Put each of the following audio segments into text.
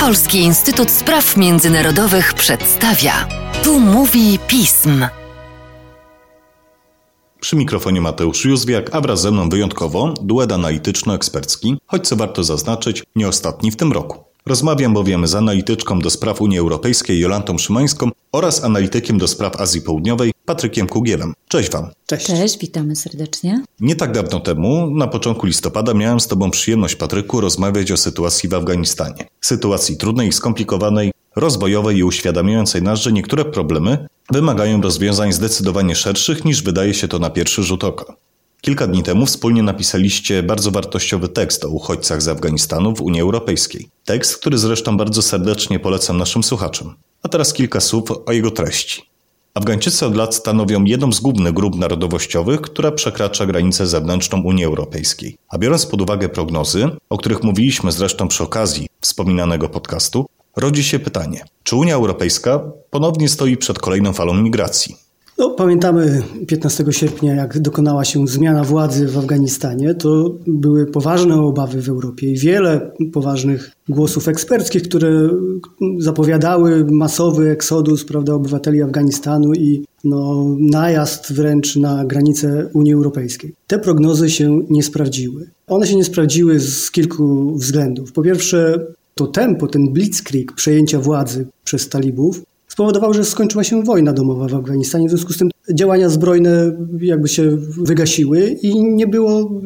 Polski Instytut Spraw Międzynarodowych przedstawia. Tu mówi pism. Przy mikrofonie Mateusz Józwiak, a wraz ze mną wyjątkowo duet analityczno-ekspercki, choć co warto zaznaczyć, nie ostatni w tym roku. Rozmawiam bowiem z analityczką do spraw Unii Europejskiej Jolantą Szymańską oraz analitykiem do spraw Azji Południowej Patrykiem Kugielem. Cześć Wam. Cześć. Cześć, witamy serdecznie. Nie tak dawno temu, na początku listopada, miałem z Tobą przyjemność, Patryku, rozmawiać o sytuacji w Afganistanie. Sytuacji trudnej i skomplikowanej, rozwojowej i uświadamiającej nas, że niektóre problemy wymagają rozwiązań zdecydowanie szerszych niż wydaje się to na pierwszy rzut oka. Kilka dni temu wspólnie napisaliście bardzo wartościowy tekst o uchodźcach z Afganistanu w Unii Europejskiej. Tekst, który zresztą bardzo serdecznie polecam naszym słuchaczom. A teraz kilka słów o jego treści. Afgańczycy od lat stanowią jedną z głównych grup narodowościowych, która przekracza granicę zewnętrzną Unii Europejskiej. A biorąc pod uwagę prognozy, o których mówiliśmy zresztą przy okazji wspominanego podcastu, rodzi się pytanie: czy Unia Europejska ponownie stoi przed kolejną falą migracji? No, pamiętamy 15 sierpnia, jak dokonała się zmiana władzy w Afganistanie, to były poważne obawy w Europie i wiele poważnych głosów eksperckich, które zapowiadały masowy eksodus prawda, obywateli Afganistanu i no, najazd wręcz na granice Unii Europejskiej. Te prognozy się nie sprawdziły. One się nie sprawdziły z kilku względów. Po pierwsze, to tempo, ten blitzkrieg przejęcia władzy przez talibów spowodował, że skończyła się wojna domowa w Afganistanie. W związku z tym działania zbrojne jakby się wygasiły i nie było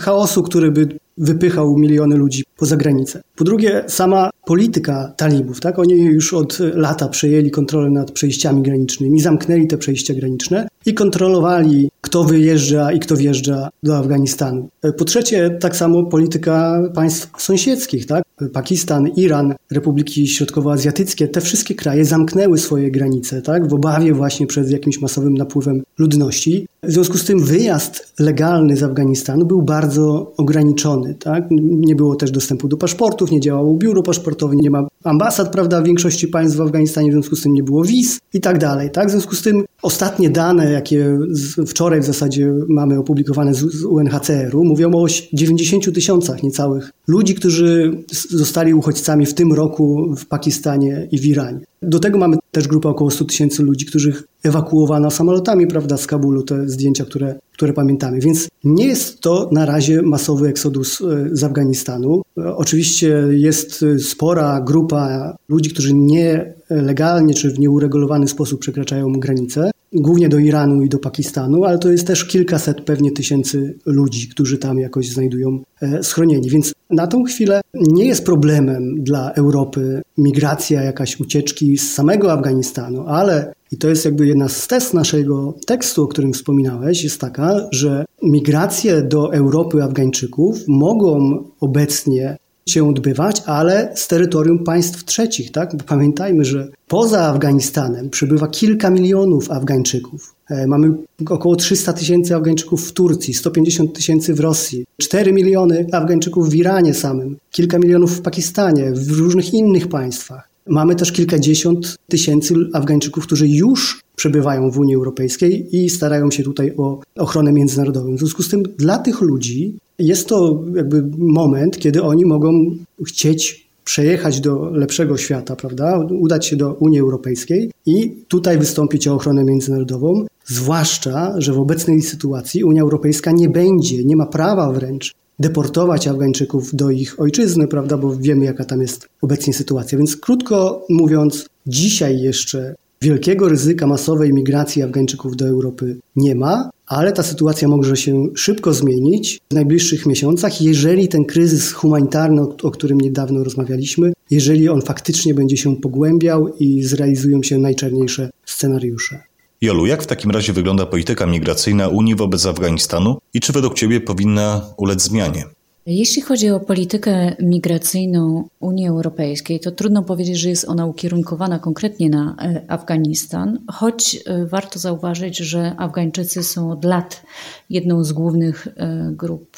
chaosu, który by wypychał miliony ludzi poza granicę. Po drugie, sama polityka talibów, tak? Oni już od lata przejęli kontrolę nad przejściami granicznymi, zamknęli te przejścia graniczne i kontrolowali, kto wyjeżdża i kto wjeżdża do Afganistanu. Po trzecie, tak samo polityka państw sąsiedzkich, tak? Pakistan, Iran, Republiki Środkowoazjatyckie, te wszystkie kraje zamknęły swoje granice, tak? W obawie właśnie przed jakimś masowym napływem ludności. W związku z tym wyjazd legalny z Afganistanu był bardzo ograniczony, tak? Nie było też dostępu do paszportów, nie działało biuro paszportowe, nie ma ambasad, prawda, w większości państw w Afganistanie, w związku z tym nie było wiz i tak dalej, tak? W związku z tym ostatnie dane, jakie wczoraj w zasadzie mamy opublikowane z UNHCR-u, mówią o 90 tysiącach niecałych ludzi, którzy zostali uchodźcami w tym roku w Pakistanie i w Iranie. Do tego mamy też grupę około 100 tysięcy ludzi, których ewakuowano samolotami, prawda, z Kabulu, te zdjęcia, które, które pamiętamy. Więc nie jest to na razie masowy eksodus e, z Afganistanu. Oczywiście jest spora grupa ludzi, którzy nielegalnie czy w nieuregulowany sposób przekraczają granicę, głównie do Iranu i do Pakistanu, ale to jest też kilkaset pewnie tysięcy ludzi, którzy tam jakoś znajdują e, schronienie. Więc na tą chwilę nie jest problemem dla Europy migracja, jakaś ucieczki z samego Afganistanu, ale i to jest jakby jedna z test naszego tekstu, o którym wspominałeś, jest taka, że migracje do Europy Afgańczyków mogą obecnie się odbywać, ale z terytorium państw trzecich, tak? Bo pamiętajmy, że poza Afganistanem przybywa kilka milionów Afgańczyków. E, mamy około 300 tysięcy Afgańczyków w Turcji, 150 tysięcy w Rosji, 4 miliony Afgańczyków w Iranie samym, kilka milionów w Pakistanie, w różnych innych państwach. Mamy też kilkadziesiąt tysięcy Afgańczyków, którzy już przebywają w Unii Europejskiej i starają się tutaj o ochronę międzynarodową. W związku z tym dla tych ludzi jest to jakby moment, kiedy oni mogą chcieć przejechać do lepszego świata, prawda? Udać się do Unii Europejskiej i tutaj wystąpić o ochronę międzynarodową, zwłaszcza, że w obecnej sytuacji Unia Europejska nie będzie, nie ma prawa wręcz deportować Afgańczyków do ich ojczyzny, prawda, bo wiemy jaka tam jest obecnie sytuacja. Więc krótko mówiąc, dzisiaj jeszcze wielkiego ryzyka masowej migracji Afgańczyków do Europy nie ma, ale ta sytuacja może się szybko zmienić w najbliższych miesiącach, jeżeli ten kryzys humanitarny, o którym niedawno rozmawialiśmy, jeżeli on faktycznie będzie się pogłębiał i zrealizują się najczarniejsze scenariusze. Jolu, jak w takim razie wygląda polityka migracyjna Unii wobec Afganistanu i czy według Ciebie powinna ulec zmianie? Jeśli chodzi o politykę migracyjną Unii Europejskiej, to trudno powiedzieć, że jest ona ukierunkowana konkretnie na e, Afganistan, choć e, warto zauważyć, że Afgańczycy są od lat jedną z głównych e, grup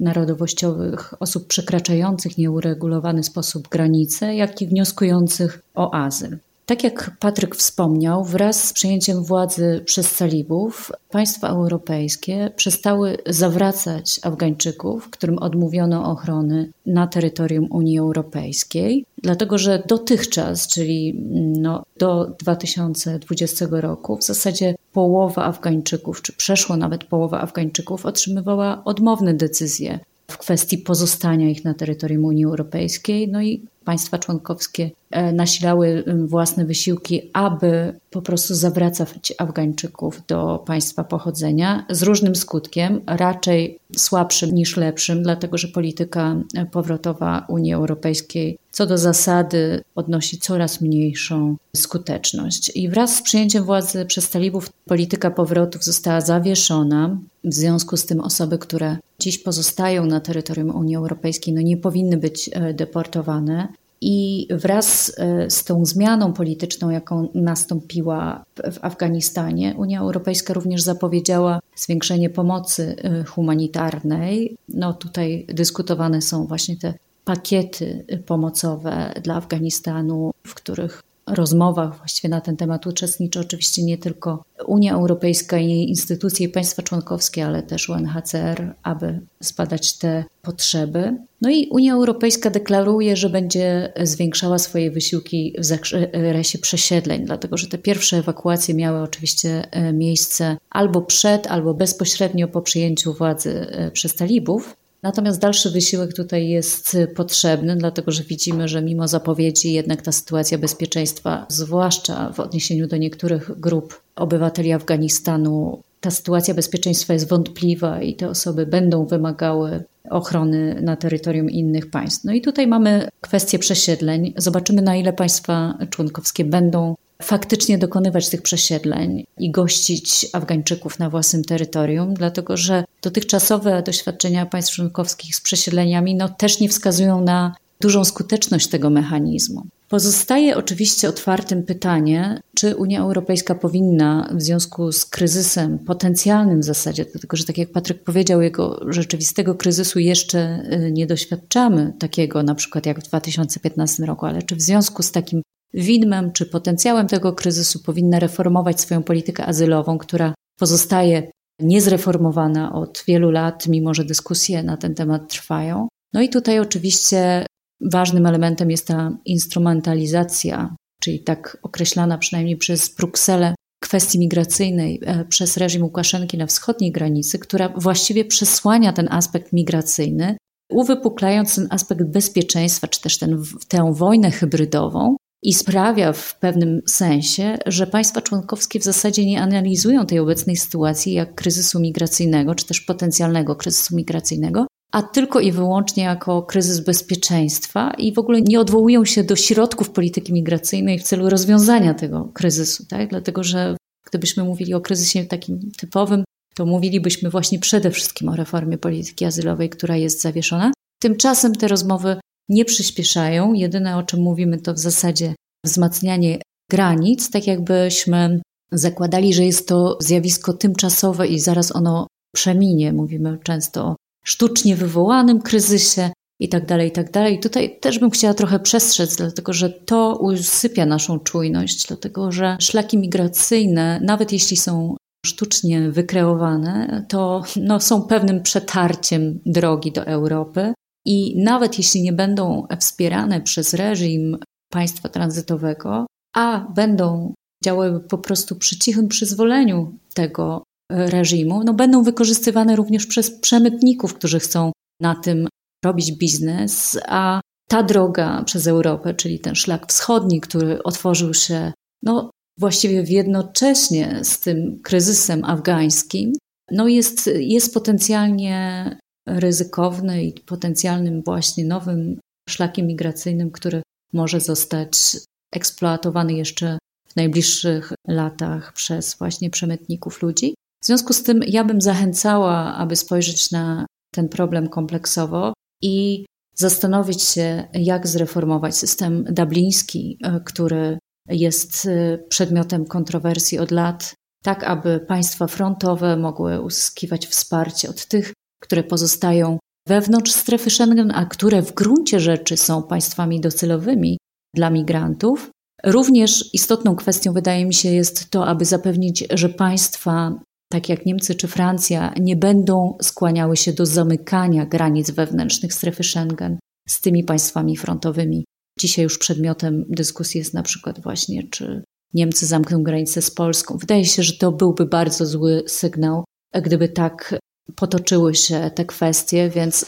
narodowościowych osób przekraczających nieuregulowany sposób granice, jak i wnioskujących o azyl. Tak jak Patryk wspomniał, wraz z przejęciem władzy przez talibów, państwa europejskie przestały zawracać Afgańczyków, którym odmówiono ochrony na terytorium Unii Europejskiej, dlatego że dotychczas, czyli no, do 2020 roku, w zasadzie połowa Afgańczyków, czy przeszło nawet połowa Afgańczyków, otrzymywała odmowne decyzje w kwestii pozostania ich na terytorium Unii Europejskiej. No i państwa członkowskie e, nasilały własne wysiłki, aby po prostu zawracać Afgańczyków do państwa pochodzenia z różnym skutkiem, raczej słabszym niż lepszym, dlatego że polityka e, powrotowa Unii Europejskiej co do zasady odnosi coraz mniejszą skuteczność. I wraz z przyjęciem władzy przez talibów polityka powrotów została zawieszona. W związku z tym osoby, które dziś pozostają na terytorium Unii Europejskiej, no nie powinny być e, deportowane. I wraz e, z tą zmianą polityczną, jaką nastąpiła w Afganistanie, Unia Europejska również zapowiedziała zwiększenie pomocy e, humanitarnej. No tutaj dyskutowane są właśnie te pakiety pomocowe dla Afganistanu, w których rozmowach właściwie na ten temat uczestniczy oczywiście nie tylko Unia Europejska i jej instytucje i państwa członkowskie, ale też UNHCR, aby zbadać te potrzeby. No i Unia Europejska deklaruje, że będzie zwiększała swoje wysiłki w zakresie przesiedleń, dlatego że te pierwsze ewakuacje miały oczywiście e, miejsce albo przed, albo bezpośrednio po przyjęciu władzy e, przez talibów. Natomiast dalszy wysiłek tutaj jest potrzebny, dlatego że widzimy, że mimo zapowiedzi jednak ta sytuacja bezpieczeństwa, zwłaszcza w odniesieniu do niektórych grup obywateli Afganistanu, ta sytuacja bezpieczeństwa jest wątpliwa i te osoby będą wymagały ochrony na terytorium innych państw. No i tutaj mamy kwestię przesiedleń. Zobaczymy, na ile państwa członkowskie będą faktycznie dokonywać tych przesiedleń i gościć Afgańczyków na własnym terytorium, dlatego że dotychczasowe doświadczenia państw członkowskich z przesiedleniami no, też nie wskazują na dużą skuteczność tego mechanizmu. Pozostaje oczywiście otwartym pytanie, czy Unia Europejska powinna w związku z kryzysem, potencjalnym w zasadzie, dlatego że tak jak Patryk powiedział, jego rzeczywistego kryzysu jeszcze y, nie doświadczamy takiego, na przykład jak w 2015 roku, ale czy w związku z takim widmem czy potencjałem tego kryzysu powinna reformować swoją politykę azylową, która pozostaje niezreformowana od wielu lat, mimo że dyskusje na ten temat trwają. No i tutaj oczywiście ważnym elementem jest ta instrumentalizacja, czyli tak określana przynajmniej przez Brukselę kwestii migracyjnej e, przez reżim Łukaszenki na wschodniej granicy, która właściwie przesłania ten aspekt migracyjny, uwypuklając ten aspekt bezpieczeństwa, czy też ten, tę wojnę hybrydową, i sprawia w pewnym sensie, że państwa członkowskie w zasadzie nie analizują tej obecnej sytuacji jak kryzysu migracyjnego, czy też potencjalnego kryzysu migracyjnego, a tylko i wyłącznie jako kryzys bezpieczeństwa i w ogóle nie odwołują się do środków polityki migracyjnej w celu rozwiązania tego kryzysu, tak? Dlatego, że gdybyśmy mówili o kryzysie takim typowym, to mówilibyśmy właśnie przede wszystkim o reformie polityki azylowej, która jest zawieszona. Tymczasem te rozmowy nie przyspieszają. Jedyne o czym mówimy to w zasadzie wzmacnianie granic, tak jakbyśmy zakładali, że jest to zjawisko tymczasowe i zaraz ono przeminie. Mówimy często o sztucznie wywołanym kryzysie i tak dalej, i tak dalej. Tutaj też bym chciała trochę przestrzec, dlatego że to usypia naszą czujność, dlatego że szlaki migracyjne, nawet jeśli są sztucznie wykreowane, to no, są pewnym przetarciem drogi do Europy. I nawet jeśli nie będą wspierane przez reżim państwa tranzytowego, a będą działały po prostu przy cichym przyzwoleniu tego reżimu, no będą wykorzystywane również przez przemytników, którzy chcą na tym robić biznes, a ta droga przez Europę, czyli ten szlak wschodni, który otworzył się no, właściwie jednocześnie z tym kryzysem afgańskim, no jest, jest potencjalnie ryzykowny i potencjalnym właśnie nowym szlakiem migracyjnym, który może zostać eksploatowany jeszcze w najbliższych latach przez właśnie przemytników ludzi. W związku z tym ja bym zachęcała, aby spojrzeć na ten problem kompleksowo i zastanowić się, jak zreformować system dubliński, e, który jest e, przedmiotem kontrowersji od lat, tak aby państwa frontowe mogły uzyskiwać wsparcie od tych które pozostają wewnątrz strefy Schengen, a które w gruncie rzeczy są państwami docelowymi dla migrantów, Również istotną kwestią, wydaje mi się, jest to, aby zapewnić, że państwa, tak jak Niemcy czy Francja, nie będą skłaniały się do zamykania granic wewnętrznych strefy Schengen z tymi państwami frontowymi. Dzisiaj już przedmiotem dyskusji jest na przykład właśnie, czy Niemcy zamkną granicę z Polską. Wydaje się, że to byłby bardzo zły sygnał, gdyby tak potoczyły się te kwestie, więc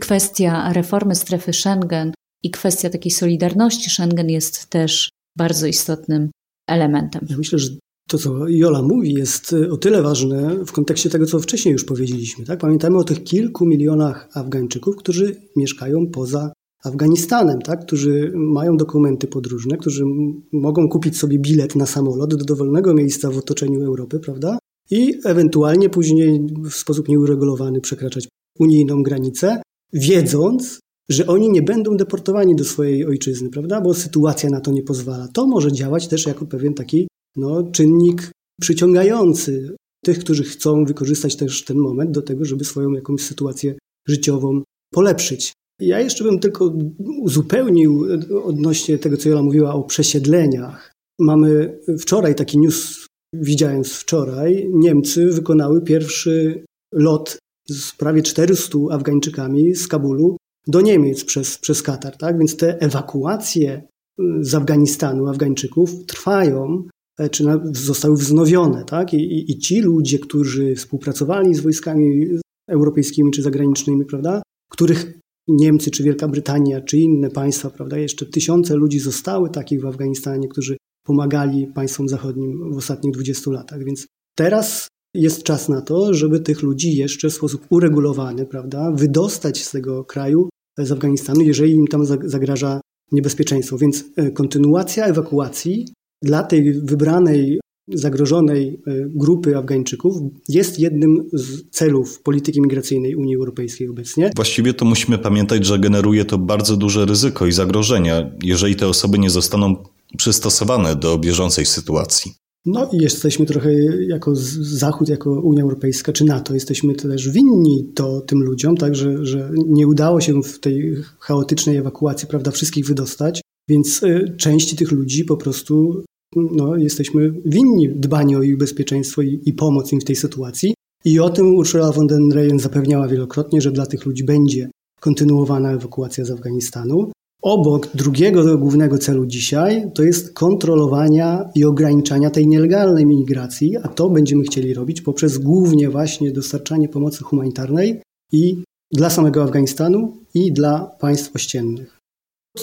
kwestia reformy strefy Schengen i kwestia takiej solidarności Schengen jest też bardzo istotnym elementem. Ja myślę, że to, co Jola mówi, jest o tyle ważne w kontekście tego, co wcześniej już powiedzieliśmy. Tak? Pamiętajmy o tych kilku milionach Afgańczyków, którzy mieszkają poza Afganistanem, tak? którzy mają dokumenty podróżne, którzy mogą kupić sobie bilet na samolot do dowolnego miejsca w otoczeniu Europy, prawda? I ewentualnie później w sposób nieuregulowany przekraczać unijną granicę, wiedząc, że oni nie będą deportowani do swojej ojczyzny, prawda? Bo sytuacja na to nie pozwala. To może działać też jako pewien taki no, czynnik przyciągający tych, którzy chcą wykorzystać też ten moment do tego, żeby swoją jakąś sytuację życiową polepszyć. Ja jeszcze bym tylko uzupełnił odnośnie tego, co Jola mówiła o przesiedleniach. Mamy wczoraj taki news, widziałem wczoraj, Niemcy wykonały pierwszy lot z prawie 400 Afgańczykami z Kabulu do Niemiec przez, przez Katar. Tak? Więc te ewakuacje y, z Afganistanu Afgańczyków trwają, e, czy zostały wznowione. Tak? I, i, I ci ludzie, którzy współpracowali z wojskami europejskimi czy zagranicznymi, prawda? których Niemcy, czy Wielka Brytania, czy inne państwa, prawda? Jeszcze tysiące ludzi zostały takich w Afganistanie, którzy pomagali państwom zachodnim w ostatnich 20 latach. Więc teraz jest czas na to, żeby tych ludzi jeszcze w sposób uregulowany, prawda, wydostać z tego kraju, z Afganistanu, jeżeli im tam zagraża niebezpieczeństwo. Więc e, kontynuacja ewakuacji dla tej wybranej zagrożonej e, grupy Afgańczyków jest jednym z celów polityki migracyjnej Unii Europejskiej obecnie. Właściwie to musimy pamiętać, że generuje to bardzo duże ryzyko i zagrożenia, jeżeli te osoby nie zostaną przystosowane do bieżącej sytuacji. No i jesteśmy trochę jako Zachód, jako Unia Europejska czy NATO, jesteśmy też winni to tym ludziom, tak, że, że nie udało się w tej chaotycznej ewakuacji prawda, wszystkich wydostać, więc e, części tych ludzi po prostu no, jesteśmy winni dbania o ich bezpieczeństwo i, i pomoc im w tej sytuacji. I o tym Ursula von der Leyen zapewniała wielokrotnie, że dla tych ludzi będzie kontynuowana ewakuacja z Afganistanu. Obok drugiego głównego celu dzisiaj to jest kontrolowania i ograniczania tej nielegalnej migracji, a to będziemy chcieli robić poprzez głównie właśnie dostarczanie pomocy humanitarnej i dla samego Afganistanu i dla państw ościennych.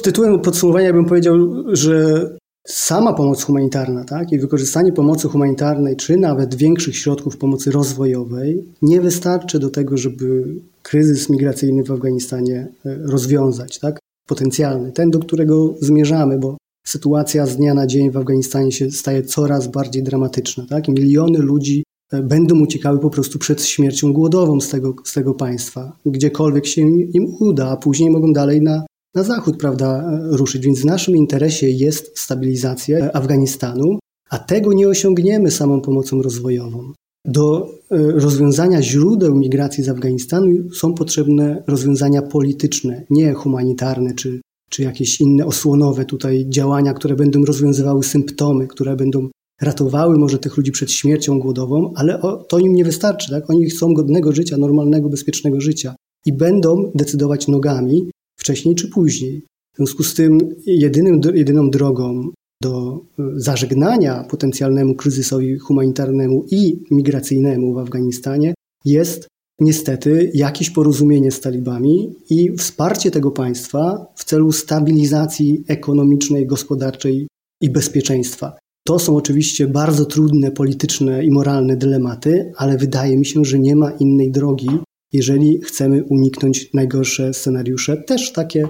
Tytułem podsumowania bym powiedział, że sama pomoc humanitarna tak, i wykorzystanie pomocy humanitarnej, czy nawet większych środków pomocy rozwojowej nie wystarczy do tego, żeby kryzys migracyjny w Afganistanie e, rozwiązać, tak, potencjalny, ten, do którego zmierzamy, bo sytuacja z dnia na dzień w Afganistanie się staje coraz bardziej dramatyczna, tak, miliony ludzi e, będą uciekały po prostu przed śmiercią głodową z tego, z tego państwa, gdziekolwiek się im uda, a później mogą dalej na na zachód prawda, ruszyć. Więc w naszym interesie jest stabilizacja Afganistanu, a tego nie osiągniemy samą pomocą rozwojową. Do e, rozwiązania źródeł migracji z Afganistanu są potrzebne rozwiązania polityczne, nie humanitarne czy, czy jakieś inne osłonowe tutaj działania, które będą rozwiązywały symptomy, które będą ratowały może tych ludzi przed śmiercią głodową, ale to im nie wystarczy. Tak? Oni chcą godnego życia, normalnego, bezpiecznego życia i będą decydować nogami, wcześniej czy później. W związku z tym jedynym, jedyną drogą do e, zażegnania potencjalnemu kryzysowi humanitarnemu i migracyjnemu w Afganistanie jest niestety jakieś porozumienie z talibami i wsparcie tego państwa w celu stabilizacji ekonomicznej, gospodarczej i bezpieczeństwa. To są oczywiście bardzo trudne polityczne i moralne dylematy, ale wydaje mi się, że nie ma innej drogi, jeżeli chcemy uniknąć najgorsze scenariusze, też takie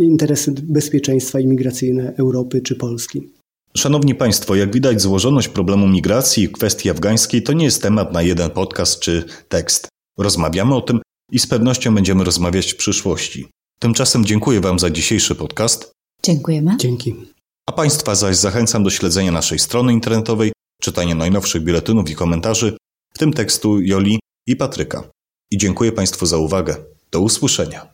interesy bezpieczeństwa imigracyjne Europy czy Polski. Szanowni Państwo, jak widać, złożoność problemu migracji i kwestii afgańskiej to nie jest temat na jeden podcast czy tekst. Rozmawiamy o tym i z pewnością będziemy rozmawiać w przyszłości. Tymczasem dziękuję Wam za dzisiejszy podcast. Dziękujemy. Dzięki. A Państwa zaś zachęcam do śledzenia naszej strony internetowej, czytania najnowszych biuletynów i komentarzy, w tym tekstu Joli i Patryka. I dziękuję Państwu za uwagę. Do usłyszenia.